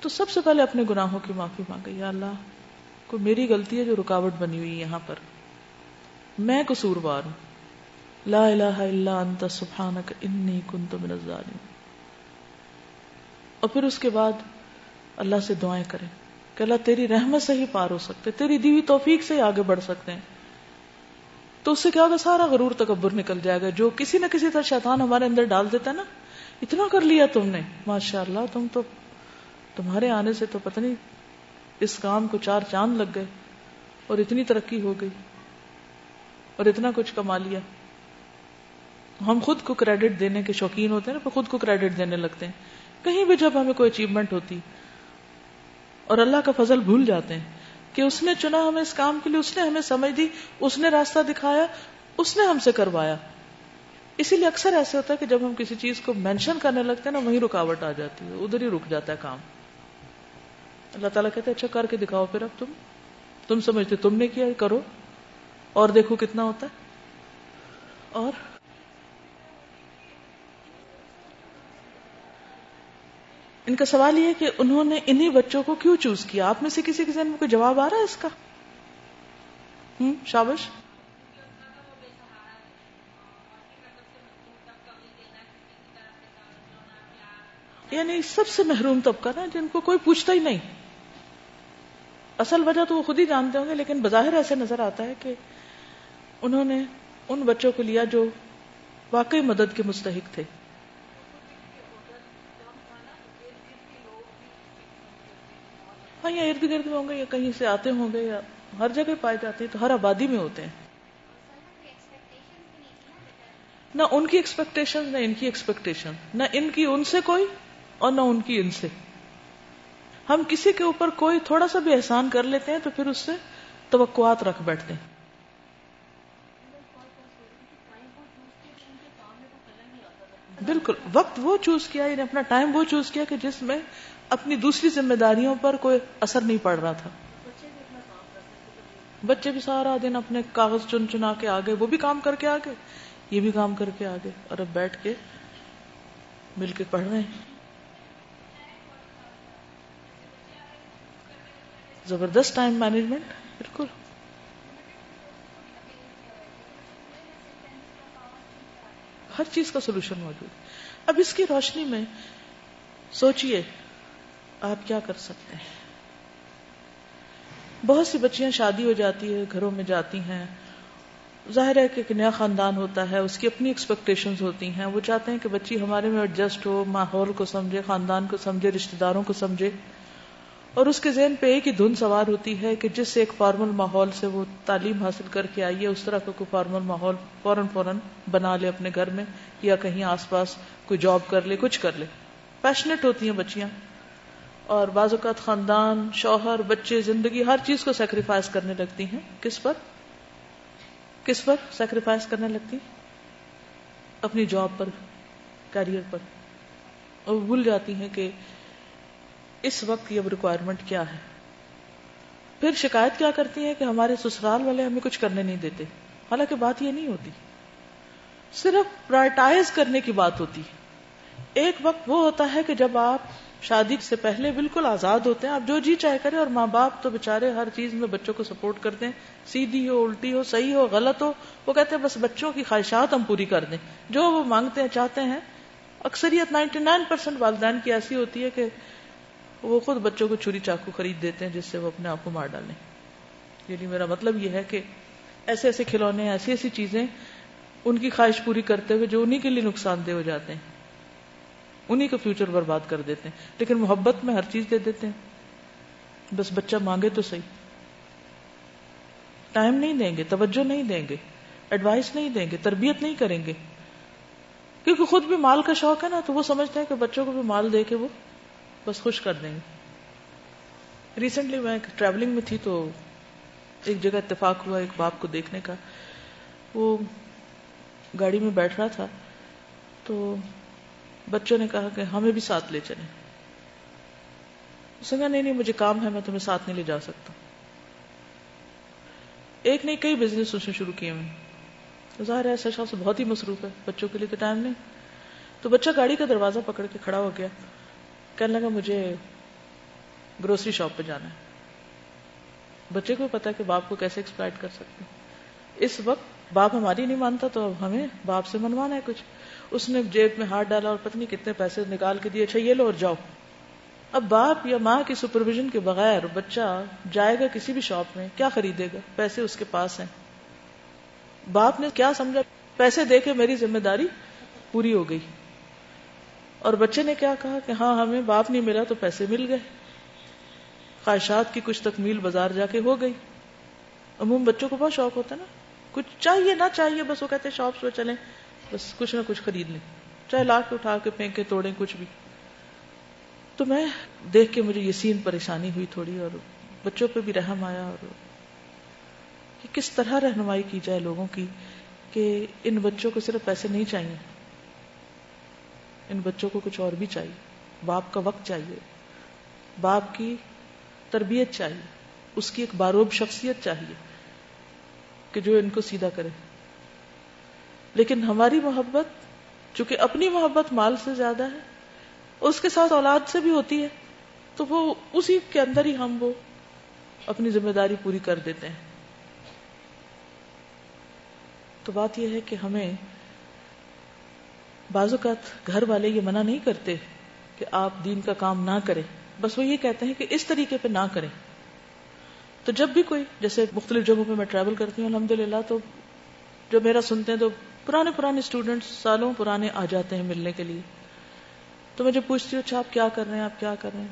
تو سب سے پہلے اپنے گناہوں کی معافی مانگے، یا اللہ، کوئی میری غلطی ہے جو رکاوٹ بنی ہوئی یہاں پر؟ میں قصوروار ہوں۔ لا الہ الا انت، سبحانک، انی کنت من الظالمین۔ اور پھر اس کے بعد اللہ سے دعائیں کریں کہ اللہ تیری رحمت سے ہی پار ہو سکتے، تیری دیوی توفیق سے ہی آگے بڑھ سکتے ہیں۔ تو اس سے کیا ہوگا؟ سارا غرور تکبر نکل جائے گا۔ جو کسی نہ کسی طرح شیطان ہمارے اندر ڈال دیتا ہے نا، اتنا کر لیا تم نے ماشاء اللہ تم تو تمہارے آنے سے تو پتہ نہیں اس کام کو چار چاند لگ گئے اور اتنی ترقی ہو گئی اور اتنا کچھ کما لیا۔ ہم خود کو کریڈٹ دینے کے شوقین ہوتے ہیں نا خود کو کریڈٹ دینے لگتے ہیں۔ کہیں بھی جب ہمیں کوئی اچیومنٹ ہوتی اور اللہ کا فضل بھول جاتے ہیں کہ اس نے چنا ہمیں اس کام کے لیے، اس نے ہمیں سمجھ دی، اس نے راستہ دکھایا، اس نے ہم سے کروایا۔ اسی لیے اکثر ایسے ہوتا ہے کہ جب ہم کسی چیز کو مینشن کرنے لگتے ہیں نا، وہیں رکاوٹ آ جاتی ہے، ادھر ہی رک جاتا ہے کام۔ اللہ تعالیٰ کہتے اچھا کر کے دکھاؤ پھر اب تم۔ تم سمجھتے، تم نے کیا، کرو۔ اور دیکھو کتنا ہوتا ہے۔ اور ان کا سوال یہ ہے کہ انہوں نے انہی بچوں کو کیوں چوز کیا؟ آپ میں سے کسی کے ذہن میں کوئی جواب آ رہا ہے اس کا؟ ہوں شابش یعنی سب سے محروم طبقہ نا، جن کو کوئی پوچھتا ہی نہیں۔ اصل وجہ تو وہ خود ہی جانتے ہوں گے، لیکن بظاہر ایسے نظر آتا ہے کہ انہوں نے ان بچوں کو لیا جو واقعی مدد کے مستحق تھے۔ ہاں یا ارد گرد میں ہوں گے، یا کہیں سے آتے ہوں گے، یا ہر جگہ پائے جاتے ہیں تو ہر آبادی میں ہوتے ہیں۔ نہ ان کی ایکسپیکٹیشن نہ ان کی ایکسپیکٹیشن نہ ان کی ان سے کوئی۔ اور نہ ان کی ان سے۔ ہم کسی کے اوپر کوئی تھوڑا سا بھی احسان کر لیتے ہیں تو پھر اس سے توقعات رکھ بیٹھتے ہیں۔ بالکل، وقت وہ چوز کیا یعنی اپنا ٹائم وہ چوز کیا کہ جس میں اپنی دوسری ذمہ داریوں پر کوئی اثر نہیں پڑ رہا تھا۔ بچے بھی سارا دن اپنے کاغذ چن چنا کے آگے، وہ بھی کام کر کے آگے، یہ بھی کام کر کے آگے، اور اب بیٹھ کے مل کے پڑھ رہے ہیں۔ زبردست ٹائم مینجمنٹ، بالکل۔ ہر چیز کا سولوشن موجود اب اس کی روشنی میں سوچئے آپ کیا کر سکتے ہیں۔ بہت سی بچیاں شادی ہو جاتی ہے گھروں میں جاتی ہیں۔ ظاہر ہے کہ ایک نیا خاندان ہوتا ہے، اس کی اپنی ایکسپیکٹیشن ہوتی ہیں۔ وہ چاہتے ہیں کہ بچی ہمارے میں ایڈجسٹ ہو، ماحول کو سمجھے، خاندان کو سمجھے رشتے داروں کو سمجھے۔ اور اس کے ذہن پہ ایک ہی دھن سوار ہوتی ہے کہ جس سے ایک فارمل ماحول سے وہ تعلیم حاصل کر کے آئیے اس طرح کا کوئی فارمل ماحول فوراً فوراً بنا لے اپنے گھر میں یا کہیں آس پاس کوئی جاب کر لے، کچھ کر لے۔ پیشنیٹ ہوتی ہیں بچیاں۔ اور بعض اوقات خاندان، شوہر، بچے، زندگی ہر چیز کو سیکریفائز کرنے لگتی ہیں۔ کس پر؟ کس پر سیکریفائز کرنے لگتی اپنی جاب پر کیریئر پر۔ اور بھول جاتی ہیں کہ اس وقت کی اب ریکوائرمنٹ کیا ہے؟ پھر شکایت کیا کرتی ہیں کہ ہمارے سسرال والے ہمیں کچھ کرنے نہیں دیتے؟ حالانکہ بات یہ نہیں ہوتی۔ صرف پرائرٹائز کرنے کی بات ہوتی ایک وقت وہ ہوتا ہے کہ جب آپ شادی سے پہلے بالکل آزاد ہوتے ہیں، آپ جو جی چاہے کریں اور ماں باپ تو بےچارے ہر چیز میں بچوں کو سپورٹ کرتے ہیں۔ سیدھی ہو، الٹی ہو، صحیح ہو، غلط ہو، وہ کہتے ہیں بس بچوں کی خواہشات ہم پوری کر دیں۔ جو وہ مانگتے ہیں، چاہتے ہیں، اکثریت نائنٹی نائن پرسینٹ والدین کی ایسی ہوتی ہے کہ وہ خود بچوں کو چھری چاقو خرید دیتے ہیں جس سے وہ اپنے آپ کو مار ڈالیں یعنی میرا مطلب یہ ہے کہ ایسے ایسے کھلونے ایسی ایسی چیزیں ان کی خواہش پوری کرتے ہوئے جو انہیں کے لیے نقصان دہ ہو جاتے ہیں۔ انہیں کا فیوچر برباد کر دیتے ہیں۔ لیکن محبت میں ہر چیز دے دیتے ہیں۔ بس بچہ مانگے تو صحیح۔ ٹائم نہیں دیں گے، توجہ نہیں دیں گے ایڈوائس نہیں دیں گے، تربیت نہیں کریں گے۔ کیونکہ خود بھی مال کا شوق ہے نا، تو وہ سمجھتے ہیں کہ بچوں کو بھی مال دے کے وہ بس خوش کر دیں گے۔ ریسنٹلی میں ٹریولنگ میں تھی تو ایک جگہ اتفاق ہوا ایک باپ کو دیکھنے کا۔ وہ گاڑی میں بیٹھ رہا تھا تو بچوں نے کہا کہ ہمیں بھی ساتھ لے چلیں۔ اس نے کہا، نہیں نہیں، مجھے کام ہے، میں تمہیں ساتھ نہیں لے جا سکتا۔ ایک نہیں کئی بزنس اس نے شروع کیے ہوئے۔ ظاہر ہے ایسا شخص بہت ہی مصروف ہے، بچوں کے لیے تو ٹائم نہیں۔ تو بچہ گاڑی کا دروازہ پکڑ کے کھڑا ہو گیا۔ کہنے لگا مجھے گروسری شاپ پہ جانا ہے۔ بچے کو پتا کہ باپ کو کیسے ایکسپلائٹ کر سکتے اس وقت باپ ہماری نہیں مانتا تو اب ہمیں باپ سے منوانا ہے کچھ۔ اس نے جیب میں ہاتھ ڈالا اور پتنی کتنے پیسے نکال کے دیے اچھا یہ لو اور جاؤ۔ اب باپ یا ماں کی سپرویژن کے بغیر بچہ جائے گا کسی بھی شاپ میں، کیا خریدے گا؟ پیسے اس کے پاس ہیں۔ باپ نے کیا سمجھا؟ پیسے دے کے میری ذمہ داری پوری ہو گئی۔ اور بچے نے کیا کہا کہ ہاں ہمیں باپ نہیں ملا تو پیسے مل گئے۔ خواہشات کی کچھ تکمیل بازار جا کے ہو گئی۔ عموم بچوں کو بہت شوق ہوتا ہے نا۔ کچھ چاہیے، نہ چاہیے، بس وہ کہتے شاپس پہ چلیں۔ بس کچھ نہ کچھ خرید لیں۔ چاہے لاکھ کے اٹھا کے پھینکے توڑیں، کچھ بھی۔ تو میں دیکھ کے مجھے یسین پریشانی ہوئی تھوڑی اور بچوں پہ بھی رحم آیا اور کہ کس طرح رہنمائی کی جائے لوگوں کی کہ ان بچوں کو صرف پیسے نہیں چاہیے۔ ان بچوں کو کچھ اور بھی چاہیے۔ باپ کا وقت چاہیے۔ باپ کی تربیت چاہیے۔ اس کی ایک باروب شخصیت چاہیے کہ جو ان کو سیدھا کرے۔ لیکن ہماری محبت، چونکہ اپنی محبت مال سے زیادہ ہے، اس کے ساتھ اولاد سے بھی ہوتی ہے، تو وہ اسی کے اندر ہی ہم وہ اپنی ذمہ داری پوری کر دیتے ہیں۔ تو بات یہ ہے کہ ہمیں بعض اوقات گھر والے یہ منع نہیں کرتے کہ آپ دین کا کام نہ کریں۔ بس وہ یہ کہتے ہیں کہ اس طریقے پہ نہ کریں۔ تو جب بھی کوئی جیسے مختلف جگہوں پہ میں ٹریول کرتی ہوں الحمد للہ تو جو میرا سنتے ہیں تو پرانے پرانے اسٹوڈینٹس سالوں پرانے آ جاتے ہیں ملنے کے لیے۔ تو میں جب پوچھتی ہوں اچھا آپ کیا کر رہے ہیں؟ آپ کیا کر رہے ہیں؟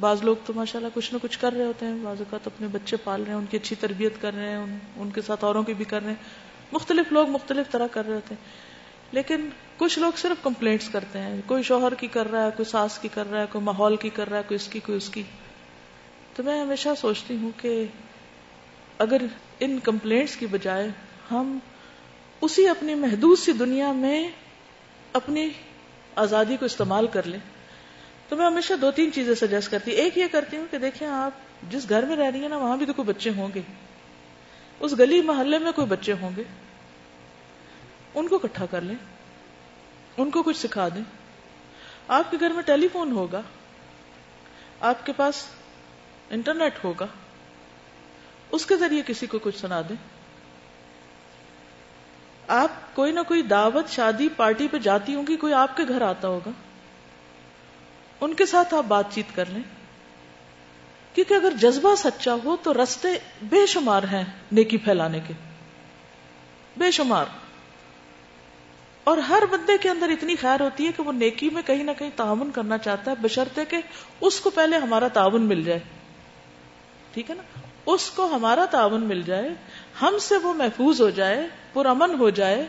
بعض لوگ تو ماشاء اللہ کچھ نہ کچھ کر رہے ہوتے ہیں بعض اوقات اپنے بچے پال رہے ہیں ان کی اچھی تربیت کر رہے ہیں ان, ان کے ساتھ اوروں کی بھی کر رہے ہیں۔ مختلف لوگ مختلف طرح کر رہے ہوتے ہیں۔ لیکن کچھ لوگ صرف کمپلینٹس کرتے ہیں۔ کوئی شوہر کی کر رہا ہے، کوئی ساس کی کر رہا ہے، کوئی ماحول کی کر رہا ہے، کوئی اس کی، کوئی اس کی۔ تو میں ہمیشہ سوچتی ہوں کہ اگر ان کمپلینٹس کی بجائے ہم اسی اپنی محدود سی دنیا میں اپنی آزادی کو استعمال کر لیں۔ تو میں ہمیشہ دو تین چیزیں سجیسٹ کرتی ایک یہ کرتی ہوں کہ دیکھیں آپ جس گھر میں رہ رہی ہیں نا، وہاں بھی تو کوئی بچے ہوں گے۔ اس گلی محلے میں کوئی بچے ہوں گے۔ ان کو اکٹھا کر لیں، ان کو کچھ سکھا دیں۔ آپ کے گھر میں ٹیلی فون ہوگا، آپ کے پاس انٹرنیٹ ہوگا، اس کے ذریعے کسی کو کچھ سنا دیں۔ آپ کوئی نہ کوئی دعوت، شادی، پارٹی پہ جاتی ہوں گی، کوئی آپ کے گھر آتا ہوگا۔ ان کے ساتھ آپ بات چیت کر لیں۔ کیونکہ اگر جذبہ سچا ہو تو رستے بے شمار ہیں نیکی پھیلانے کے۔ بے شمار۔ اور ہر بندے کے اندر اتنی خیر ہوتی ہے کہ وہ نیکی میں کہیں نہ کہیں تعاون کرنا چاہتا ہے، بشرطے کہ اس کو پہلے ہمارا تعاون مل جائے۔ ٹھیک ہے نا؟ اس کو ہمارا تعاون مل جائے، ہم سے وہ محفوظ ہو جائے، پرامن ہو جائے،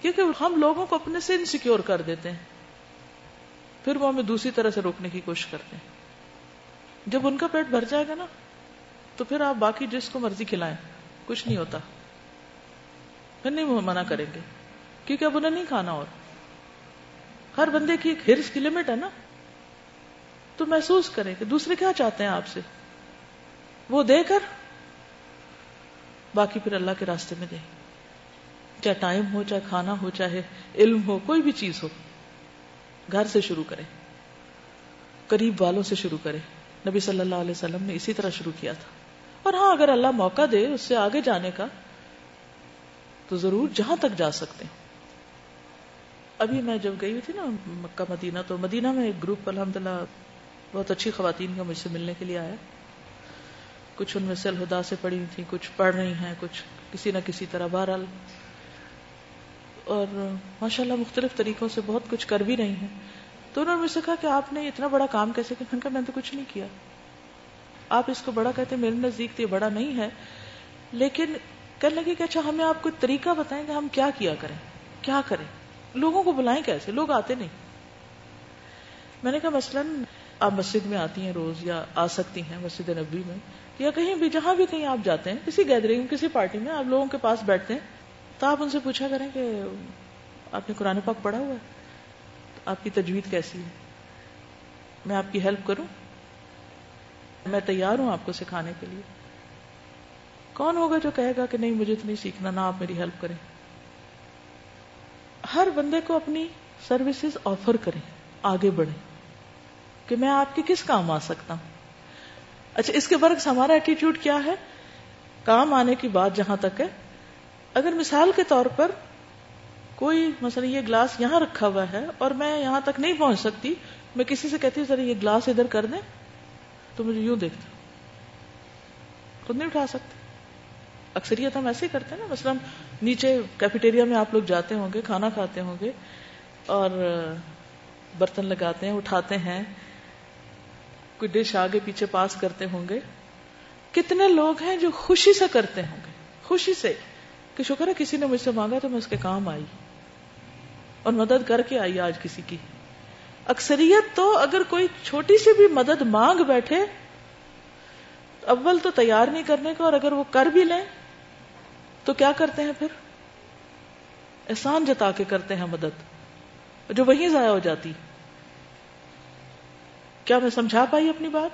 کیونکہ ہم لوگوں کو اپنے سے انسیکیور کر دیتے ہیں۔ پھر وہ ہمیں دوسری طرح سے روکنے کی کوشش کرتے ہیں۔ جب ان کا پیٹ بھر جائے گا نا، تو پھر آپ باقی جس کو مرضی کھلائیں، کچھ نہیں ہوتا۔ پھر نہیں وہ منع کریں گے۔ کیونکہ اب انہیں نہیں کھانا اور۔ ہر بندے کی ایک ہرس کی لمٹ ہے نا۔ تو محسوس کریں کہ دوسرے کیا چاہتے ہیں آپ سے۔ وہ دے کر باقی پھر اللہ کے راستے میں دے۔ چاہے ٹائم ہو، چاہے کھانا ہو، چاہے علم ہو، کوئی بھی چیز ہو۔ گھر سے شروع کرے قریب والوں سے شروع کرے نبی صلی اللہ علیہ وسلم نے اسی طرح شروع کیا تھا۔ اور ہاں اگر اللہ موقع دے اس سے آگے جانے کا، تو ضرور جہاں تک جا سکتے ہیں۔ ابھی میں جب گئی ہوئی تھی نا مکہ مدینہ، تو مدینہ میں ایک گروپ الحمد للہ بہت اچھی خواتین کا مجھ سے ملنے کے لیے آیا کچھ ان میں سے الہدا سے پڑھی ہوئی تھی کچھ پڑھ رہی ہیں، کچھ کسی نہ کسی طرح بہرحال۔ اور ماشاء اللہ مختلف طریقوں سے بہت کچھ کر بھی رہی ہیں۔ تو انہوں نے مجھ سے کہا کہ آپ نے اتنا بڑا کام کیسے کیا؟ میں نے تو کچھ نہیں کیا۔ آپ اس کو بڑا کہتے میرے نزدیک تو یہ بڑا نہیں ہے۔ لیکن کہنے لگے کہ اچھا ہمیں آپ کو طریقہ بتائیں کہ ہم کیا کیا کریں کیا کریں۔ لوگوں کو بلائیں کیسے؟ لوگ آتے نہیں۔ میں نے کہا، مثلاً آپ مسجد میں آتی ہیں روز یا آ سکتی ہیں مسجد نبی میں یا کہیں بھی، جہاں بھی کہیں آپ جاتے ہیں، کسی گیدرنگ کسی پارٹی میں آپ لوگوں کے پاس بیٹھتے ہیں، تو آپ ان سے پوچھا کریں کہ آپ نے قرآن پاک پڑھا ہوا ہے؟ آپ کی تجوید کیسی ہے؟ میں آپ کی ہیلپ کروں؟ میں تیار ہوں آپ کو سکھانے کے لیے۔ کون ہوگا جو کہے گا کہ نہیں، مجھے تو نہیں سیکھنا، نہ آپ میری ہیلپ کریں۔ ہر بندے کو اپنی سروسز آفر کریں، آگے بڑھیں۔ کہ میں آپ کے کس کام آ سکتا ہوں؟ اچھا اس کے برعکس ہمارا ایٹیٹیوڈ کیا ہے؟ کام آنے کی بات جہاں تک ہے، اگر مثال کے طور پر کوئی مثلا یہ گلاس یہاں رکھا ہوا ہے اور میں یہاں تک نہیں پہنچ سکتی، میں کسی سے کہتی ہوں، ذرا یہ گلاس ادھر کر دیں، تو مجھے یوں دیکھتا خود نہیں اٹھا سکتے۔ اکثریت ہم ایسے ہی کرتے ہیں نا، مثلا نیچے کیفیٹیریا میں آپ لوگ جاتے ہوں گے، کھانا کھاتے ہوں گے اور برتن لگاتے ہیں، اٹھاتے ہیں۔ کوئی ڈش آگے پیچھے پاس کرتے ہوں گے۔ کتنے لوگ ہیں جو خوشی سے کرتے ہوں گے، خوشی سے کہ شکر ہے کسی نے مجھ سے مانگا تو میں اس کے کام آئی۔ اور مدد کر کے آئی آج کسی کی۔ اکثریت تو اگر کوئی چھوٹی سی بھی مدد مانگ بیٹھے، اول تو تیار نہیں کرنے کا اور اگر وہ کر بھی لیں تو کیا کرتے ہیں پھر؟ احسان جتا کے کرتے ہیں مدد۔ جو وہیں ضائع ہو جاتی۔ کیا میں سمجھا پائی اپنی بات؟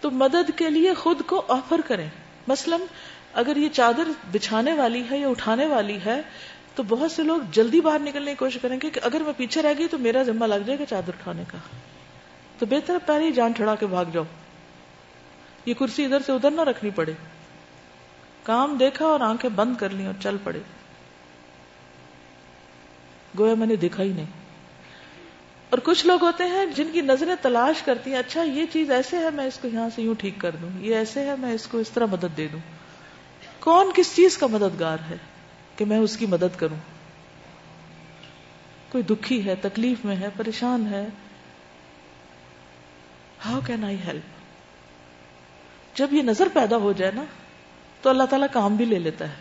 تو مدد کے لیے خود کو آفر کریں۔ مثلا اگر یہ چادر بچھانے والی ہے یا اٹھانے والی ہے، تو بہت سے لوگ جلدی باہر نکلنے کی کوشش کریں گے کہ اگر میں پیچھے رہ گئی تو میرا ذمہ لگ جائے گا چادر اٹھانے کا۔ تو بہتر پہلے ہی جان چھڑا کے بھاگ جاؤ۔ یہ کرسی ادھر سے ادھر نہ رکھنی پڑے۔ کام دیکھا اور آنکھیں بند کر لی اور چل پڑے۔ گویا میں نے دیکھا ہی نہیں۔ اور کچھ لوگ ہوتے ہیں جن کی نظریں تلاش کرتی ہیں اچھا یہ چیز ایسے ہے، میں اس کو یہاں سے یوں ٹھیک کر دوں، یہ ایسے ہے، میں اس کو اس طرح مدد دے دوں۔ کون کس چیز کا مددگار ہے کہ میں اس کی مدد کروں؟ کوئی دکھی ہے، تکلیف میں ہے، پریشان ہے۔ ہاؤ کین آئی ہیلپ جب یہ نظر پیدا ہو جائے نا تو اللہ تعالیٰ کام بھی لے لیتا ہے۔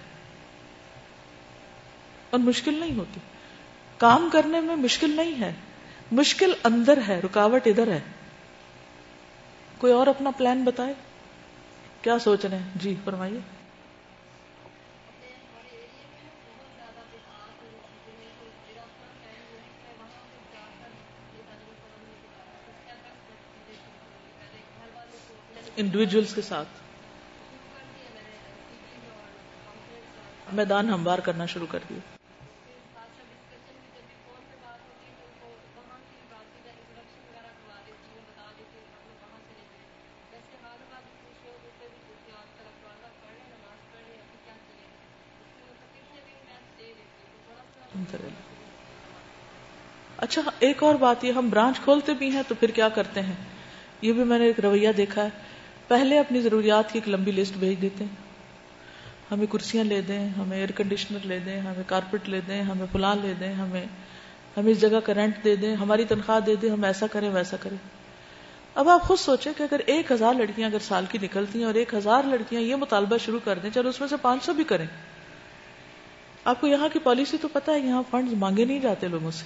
اور مشکل نہیں ہوتی۔ کام کرنے میں مشکل نہیں ہے۔ مشکل اندر ہے، رکاوٹ ادھر ہے۔ کوئی اور اپنا پلان بتائے۔ کیا سوچ رہے ہیں؟ جی فرمائیے۔ انڈیویجلس کے ساتھ۔ میدان ہموار کرنا شروع کر دیا اچھا ایک اور بات، یہ ہم برانچ کھولتے بھی ہیں تو پھر کیا کرتے ہیں؟ یہ بھی میں نے ایک رویہ دیکھا ہے۔ پہلے اپنی ضروریات کی ایک لمبی لسٹ بھیج دیتے ہیں۔ ہمیں کرسیاں لے دیں، ہمیں ایئر کنڈیشنر لے دیں، ہمیں کارپیٹ لے دیں، ہمیں فلان لے دیں، ہمیں ہمیں اس جگہ کا رینٹ دے دیں، ہماری تنخواہ دے دیں، ہم ایسا کریں، ویسا کریں۔ اب آپ خود سوچیں کہ اگر ایک ہزار لڑکیاں اگر سال کی نکلتی ہیں اور ایک ہزار لڑکیاں یہ مطالبہ شروع کر دیں، چلو اس میں سے پانچ سو بھی کریں۔ آپ کو یہاں کی پالیسی تو پتا ہے، یہاں فنڈ مانگے نہیں جاتے لوگوں سے۔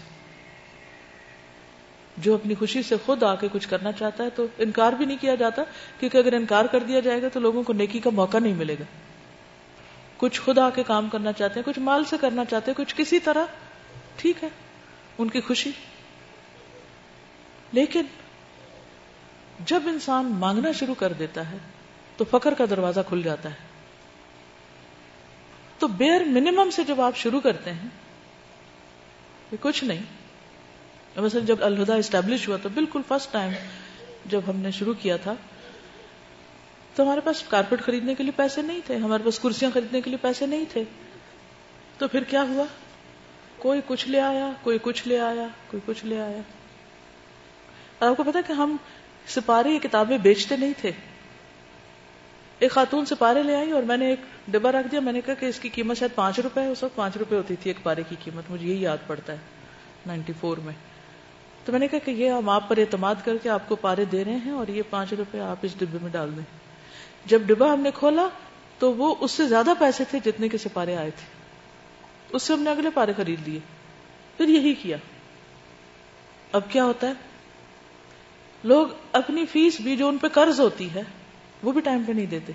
جو اپنی خوشی سے خود آ کے کچھ کرنا چاہتا ہے تو انکار بھی نہیں کیا جاتا، کیونکہ اگر انکار کر دیا جائے گا تو لوگوں کو نیکی کا موقع نہیں ملے گا۔ کچھ خود آ کے کام کرنا چاہتے ہیں، کچھ مال سے کرنا چاہتے ہیں، کچھ کسی طرح۔ ٹھیک ہے، ان کی خوشی۔ لیکن جب انسان مانگنا شروع کر دیتا ہے، تو فخر کا دروازہ کھل جاتا ہے۔ تو بیئر منیمم سے جب آپ شروع کرتے ہیں کچھ نہیں۔ مثلا جب الہدا اسٹیبلش ہوا تو بالکل فرسٹ ٹائم جب ہم نے شروع کیا تھا تو ہمارے پاس کارپیٹ خریدنے کے لیے پیسے نہیں تھے، ہمارے پاس کرسیاں خریدنے کے لیے پیسے نہیں تھے۔ تو پھر کیا ہوا؟ کوئی کچھ لے آیا، کوئی کچھ لے آیا، کوئی کچھ لے آیا۔ اور آپ کو پتا کہ ہم سپارے یہ کتابیں بیچتے نہیں تھے۔ ایک خاتون سپارے لے آئی اور میں نے ایک ڈبا رکھ دیا۔ میں نے کہا کہ اس کی قیمت شاید پانچ روپے اس وقت پانچ روپے ہوتی تھی ایک پارے کی قیمت، مجھے یہی یاد پڑتا ہے نائنٹی فور میں۔ تو میں نے کہا کہ یہ ہم آپ پر اعتماد کر کے آپ کو پارے دے رہے ہیں اور یہ پانچ روپے آپ اس ڈبے میں ڈال دیں۔ جب ڈبا ہم نے کھولا تو وہ اس سے زیادہ پیسے تھے جتنے کے سپارے آئے تھے۔ اس سے ہم نے اگلے پارے خرید لیے۔ پھر یہی کیا۔ اب کیا ہوتا ہے؟ لوگ اپنی فیس بھی جو ان پہ قرض ہوتی ہے، وہ بھی ٹائم پہ نہیں دیتے۔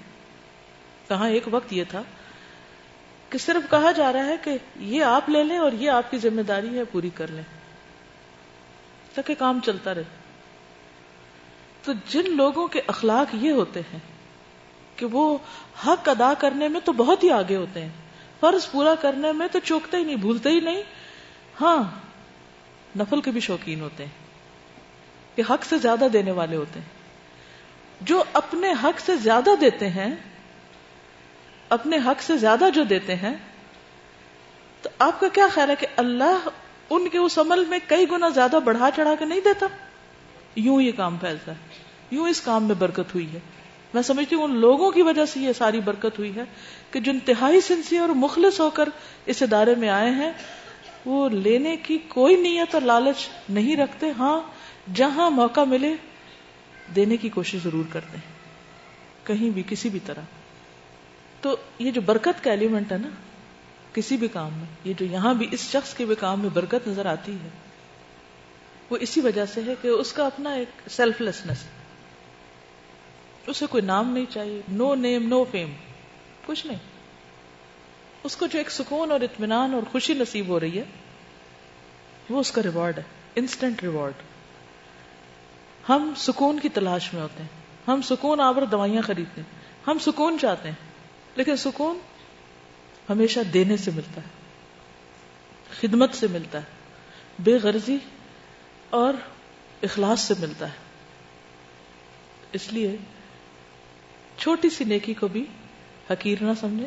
کہاں ایک وقت یہ تھا کہ صرف کہا جا رہا ہے کہ یہ آپ لے لیں اور یہ آپ کی ذمہ داری ہے، پوری کر لیں۔ تاکہ کام چلتا رہے۔ تو جن لوگوں کے اخلاق یہ ہوتے ہیں کہ وہ حق ادا کرنے میں تو بہت ہی آگے ہوتے ہیں۔ فرض پورا کرنے میں تو چوکتے ہی نہیں، بھولتے ہی نہیں۔ ہاں نفل کے بھی شوقین ہوتے ہیں کہ حق سے زیادہ دینے والے ہوتے ہیں۔ جو اپنے حق سے زیادہ دیتے ہیں، اپنے حق سے زیادہ جو دیتے ہیں، تو آپ کا کیا خیال ہے کہ اللہ ان کے اس عمل میں کئی گنا زیادہ بڑھا چڑھا کے نہیں دیتا؟ یوں یہ کام پھیلتا ہے۔ یوں اس کام میں برکت ہوئی ہے۔ میں سمجھتی ہوں ان لوگوں کی وجہ سے یہ ساری برکت ہوئی ہے کہ جو انتہائی سنسی اور مخلص ہو کر اس ادارے میں آئے ہیں، وہ لینے کی کوئی نیت اور لالچ نہیں رکھتے۔ ہاں جہاں موقع ملے، دینے کی کوشش ضرور کرتے ہیں، کہیں بھی، کسی بھی طرح۔ تو یہ جو برکت کا ایلیمنٹ ہے نا، کسی بھی کام میں، یہ جو یہاں بھی اس شخص کے بھی کام میں برکت نظر آتی ہے، وہ اسی وجہ سے ہے کہ اس کا اپنا ایک سیلف لیسنس اسے کوئی نام نہیں چاہیے۔ نو نیم نو فیم کچھ نہیں۔ اس کو جو ایک سکون اور اطمینان اور خوشی نصیب ہو رہی ہے، وہ اس کا ریوارڈ ہے۔ انسٹنٹ ریوارڈ ہم سکون کی تلاش میں ہوتے ہیں۔ ہم سکون آور دوائیاں خریدتے ہیں۔ ہم سکون چاہتے ہیں، لیکن سکون ہمیشہ دینے سے ملتا ہے۔ خدمت سے ملتا ہے۔ بے غرضی اور اخلاص سے ملتا ہے۔ اس لیے چھوٹی سی نیکی کو بھی حقیر نہ سمجھے،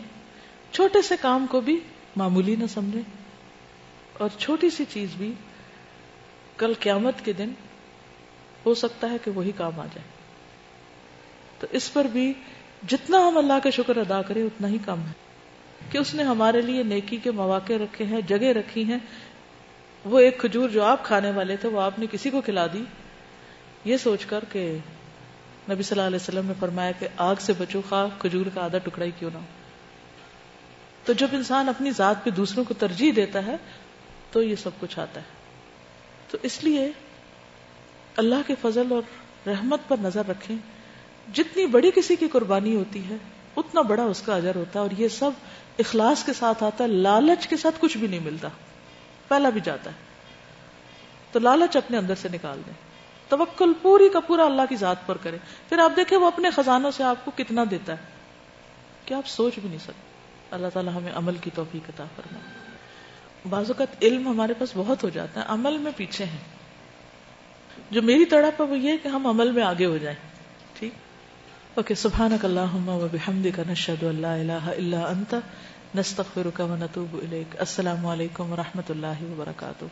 چھوٹے سے کام کو بھی معمولی نہ سمجھے، اور چھوٹی سی چیز بھی کل قیامت کے دن ہو سکتا ہے کہ وہی کام آ جائے۔ تو اس پر بھی جتنا ہم اللہ کا شکر ادا کریں، اتنا ہی کم ہے۔ کہ اس نے ہمارے لیے نیکی کے مواقع رکھے ہیں، جگہ رکھی ہیں۔ وہ ایک کھجور جو آپ کھانے والے تھے، وہ آپ نے کسی کو کھلا دی۔ یہ سوچ کر کہ نبی صلی اللہ علیہ وسلم نے فرمایا کہ آگ سے بچو خواہ کھجور کا آدھا ٹکڑا ہی کیوں نہ ہو۔ تو جب انسان اپنی ذات پہ دوسروں کو ترجیح دیتا ہے، تو یہ سب کچھ آتا ہے۔ تو اس لیے اللہ کے فضل اور رحمت پر نظر رکھیں۔ جتنی بڑی کسی کی قربانی ہوتی ہے، اتنا بڑا اس کا اجر ہوتا ہے اور یہ سب اخلاص کے ساتھ آتا ہے۔ لالچ کے ساتھ کچھ بھی نہیں ملتا۔ پہلا بھی جاتا ہے۔ تو لالچ اپنے اندر سے نکال دیں۔ توکل پوری کا پورا اللہ کی ذات پر کرے۔ پھر آپ دیکھیں وہ اپنے خزانوں سے آپ کو کتنا دیتا ہے۔ کیا آپ سوچ بھی نہیں سکتے۔ اللہ تعالیٰ ہمیں عمل کی توفیق عطا فرما بعض اوقات علم ہمارے پاس بہت ہو جاتا ہے، عمل میں پیچھے ہیں۔ جو میری تڑپ ہے وہ یہ کہ ہم عمل میں آگے ہو جائیں۔ ٹھیک؟ اوکے، سبحانک اللہم و بحمدک، نشہد ان لا الہ الا انت، نستغفرک و نتوب الیک۔ السلام علیکم و رحمۃ اللہ وبرکاتہ